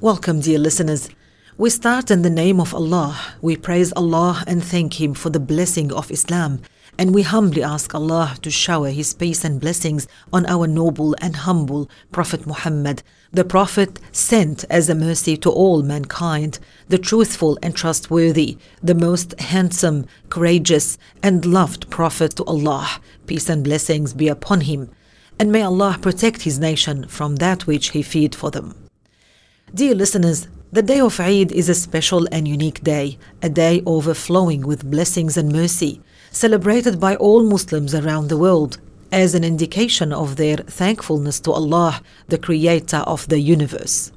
Welcome, dear listeners. We start in the name of Allah. We praise Allah and thank Him for the blessing of Islam. And we humbly ask Allah to shower His peace and blessings on our noble and humble Prophet Muhammad, the Prophet sent as a mercy to all mankind, the truthful and trustworthy, the most handsome, courageous, and loved Prophet to Allah. Peace and blessings be upon him. And may Allah protect His nation from that which He feared for them. Dear listeners, the day of Eid is a special and unique day, a day overflowing with blessings and mercy, celebrated by all Muslims around the world as an indication of their thankfulness to Allah, the Creator of the universe.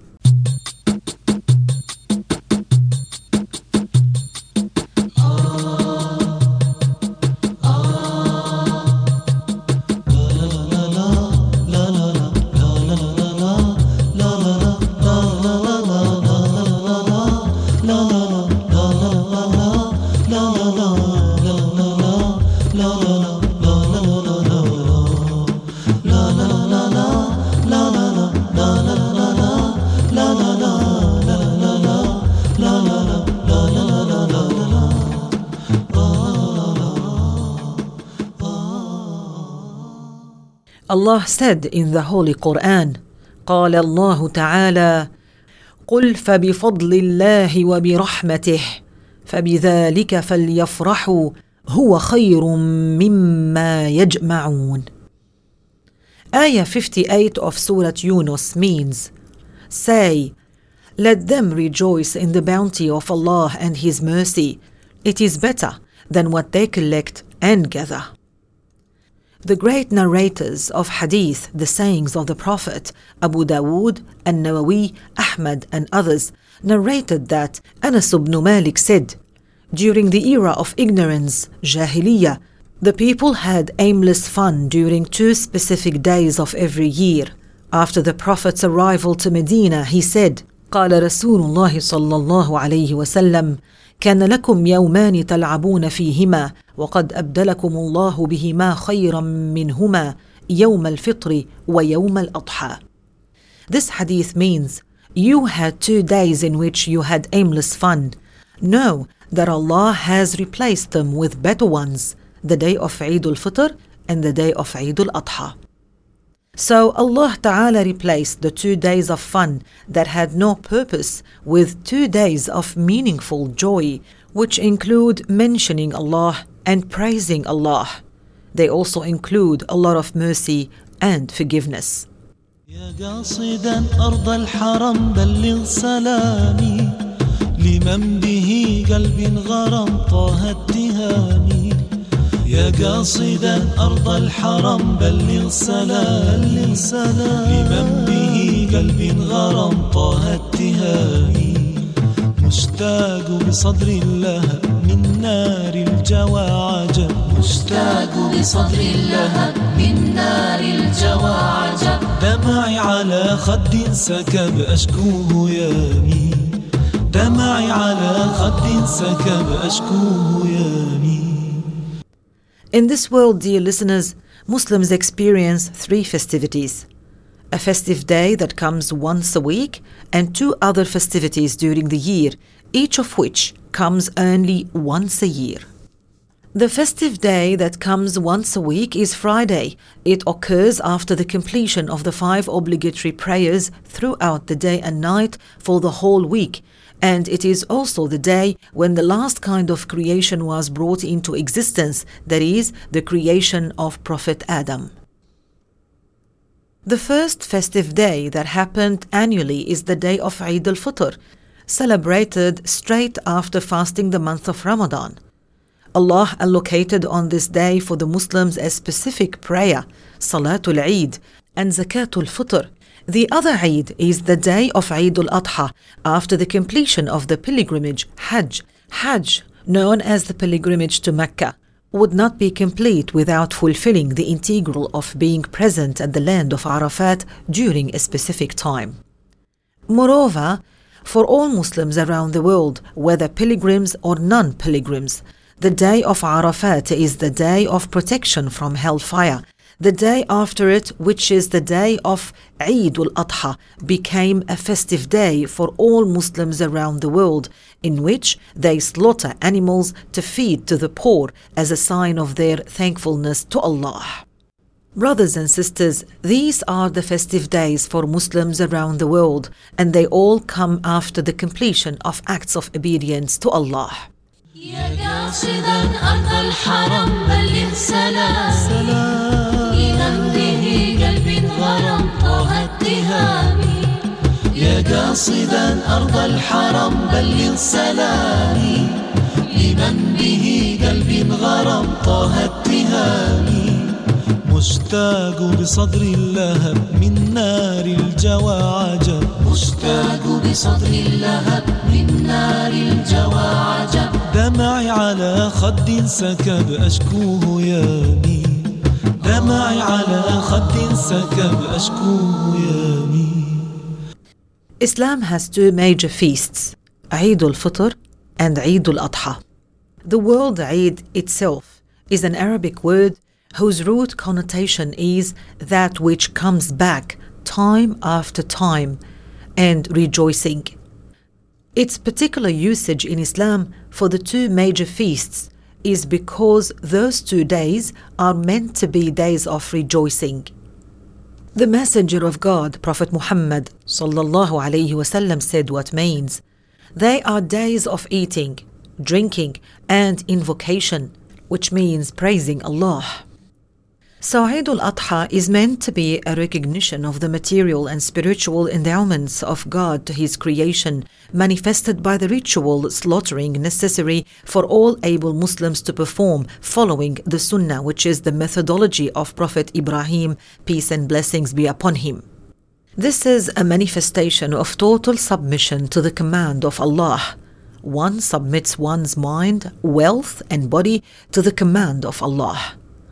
Allah said in the Holy Quran, قال الله تعالى: قل فبفضل الله وبرحمته فبذلك فليفرحوا هو خير مما يجمعون. Ayah 58 of Surah Yunus means, Say, let them rejoice in the bounty of Allah and His mercy. It is better than what they collect and gather. The great narrators of hadith, the sayings of the Prophet, Abu Dawood, An-Nawawi, Ahmad and others, narrated that Anas ibn Malik said, During the era of ignorance, Jahiliyyah, the people had aimless fun during two specific days of every year. After the Prophet's arrival to Medina, he said, قال رسول الله صلى الله عليه وسلم كان لكم يومان تلعبون فيهما وقد ابدلكم الله بهما خيرا منهما يوم الفطر ويوم الاضحى This hadith means you had two days in which you had aimless fun. Know that Allah has replaced them with better ones, the day of Eid al-Fitr and the day of Eid al-Adha. So Allah Ta'ala replaced the two days of fun that had no purpose with two days of meaningful joy, which include mentioning Allah and praising Allah. They also include a lot of mercy and forgiveness. يا قاصدا أرض الحرم بلغ سلامي لمن به قلب غرم طه التهامي يا قاصدا أرض الحرم بلغ سلام بلغ سلام لمن به قلب غرم طه التهامي مشتاق بصدر اللهب من نار الجوى عجب مشتاق بصدر اللهب من نار الجوى عجب دمعي على خد سكب أشكوه يامي دمعي على خد سكب أشكوه يامي In this world, dear listeners, Muslims experience three festivities a festive day that comes once a week, and two other festivities during the year, each of which comes only once a year. The festive day that comes once a week is Friday. It occurs after the completion of the five obligatory prayers throughout the day and night for the whole week, and it is also the day when the last kind of creation was brought into existence, that is, the creation of Prophet Adam. The first festive day that happened annually is the day of Eid al Fitr, celebrated straight after fasting the month of Ramadan. Allah allocated on this day for the Muslims a specific prayer, Salatul Eid, and Zakatul Fitr. The other Eid is the day of Eid al Adha, after the completion of the pilgrimage, Hajj. Hajj, known as the pilgrimage to Mecca, would not be complete without fulfilling the integral of being present at the land of Arafat during a specific time. Moreover, for all Muslims around the world, whether pilgrims or non pilgrims, the day of Arafat is the day of protection from hellfire, The day after it, which is the day of Eid al-Adha, became a festive day for all Muslims around the world, in which they slaughter animals to feed to the poor as a sign of their thankfulness to Allah. Brothers and sisters, these are the festive days for Muslims around the world, and they all come after the completion of acts of obedience to Allah. يا قاصدا أرض الحرم بلغ سلام. لمن به قلب غرم طه التهامي يا قاصدا أرض الحرم بلغ سلامي لمن به قلب غرم طه اتهامي مشتاق بصدر اللهب من نار الجوى عجب مشتاق بصدر اللهب من نار الجوى عجب دمعي على خد سكب أشكوه يامي دمعي على خد سكب أشكوه يامي Islam has two major feasts, Eid al-Fitr and Eid al-Adha. The word Eid itself is an Arabic word whose root connotation is that which comes back time after time and rejoicing. Its particular usage in Islam for the two major feasts is because those two days are meant to be days of rejoicing. The Messenger of God, Prophet Muhammad wasallam, said what means. They are days of eating, drinking, and invocation, which means praising Allah. So Eid al-Adha is meant to be a recognition of the material and spiritual endowments of God to his creation, manifested by the ritual slaughtering necessary for all able Muslims to perform following the Sunnah, which is the methodology of Prophet Ibrahim, peace and blessings be upon him. This is a manifestation of total submission to the command of Allah. One submits one's mind, wealth, and body to the command of Allah.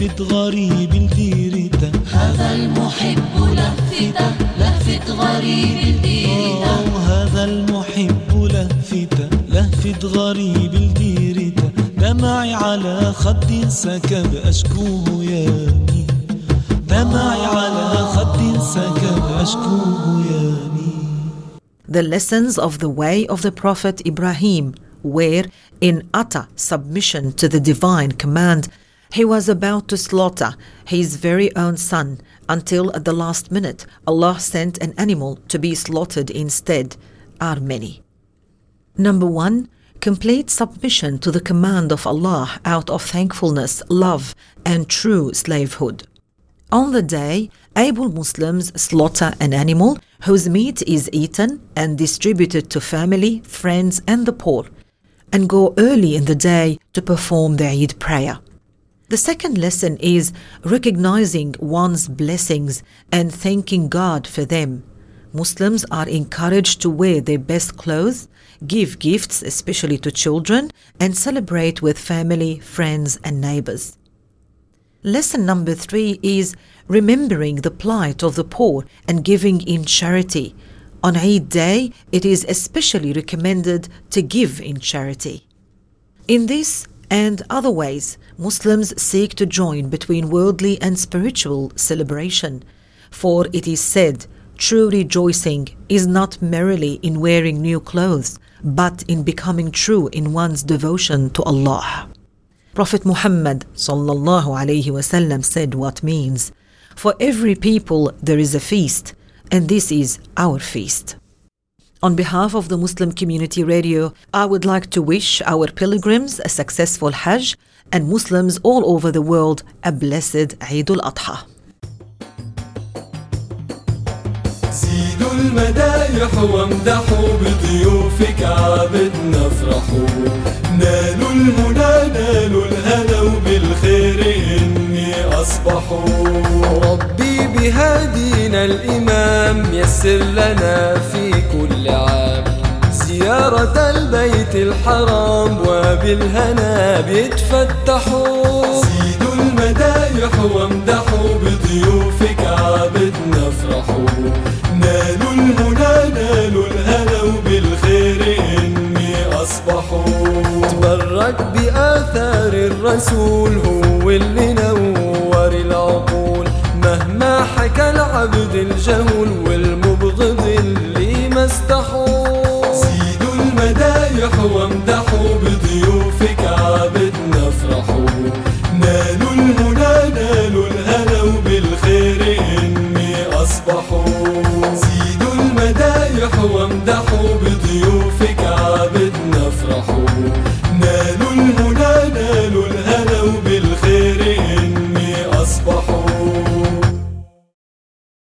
لهفة غريب لديرته هذا المحب لفتة لفت غريب الديرة أو هذا المحب لفتة لهفة غريب لديرته دمعي على خد سكب أشكوه يامي دمعي على خد سكب أشكوه يامي The lessons of the way of the Prophet Ibrahim were in utter submission to the divine command. He was about to slaughter his very own son until at the last minute Allah sent an animal to be slaughtered instead, are many. Number one, complete submission to the command of Allah out of thankfulness, love, and true slavehood. On the day, able Muslims slaughter an animal whose meat is eaten and distributed to family, friends, and the poor, and go early in the day to perform the Eid prayer. The second lesson is recognizing one's blessings and thanking God for them. Muslims are encouraged to wear their best clothes, give gifts, especially to children, and celebrate with family, friends, and neighbors. Lesson number three is remembering the plight of the poor and giving in charity. On Eid Day, it is especially recommended to give in charity. In this and other ways, Muslims seek to join between worldly and spiritual celebration. For it is said, true rejoicing is not merely in wearing new clothes, but in becoming true in one's devotion to Allah. Prophet Muhammad wasallam said what means, for every people there is a feast, and this is our feast. On behalf of the Muslim Community Radio, I would like to wish our pilgrims a successful Hajj and Muslims all over the world a blessed Eid al-Adha. زيدوا المدايح وامدحوا بضيوف كعبتنا افرحوا نالوا المنى نالوا الهنا وبالخير إني أصبحوا رب بهادينا الإمام يسر لنا في كل عام زيارة البيت الحرام وبالهنا بيتفتحوا. زيدوا المدايح وامدحوا بضيوفك عابدنا افرحوا نالوا المنى نالوا الهنا وبالخير إني أصبحوا. تبرك بآثار الرسول هو اللي نور العقول. مهما حكى العبد الجهول والمبغض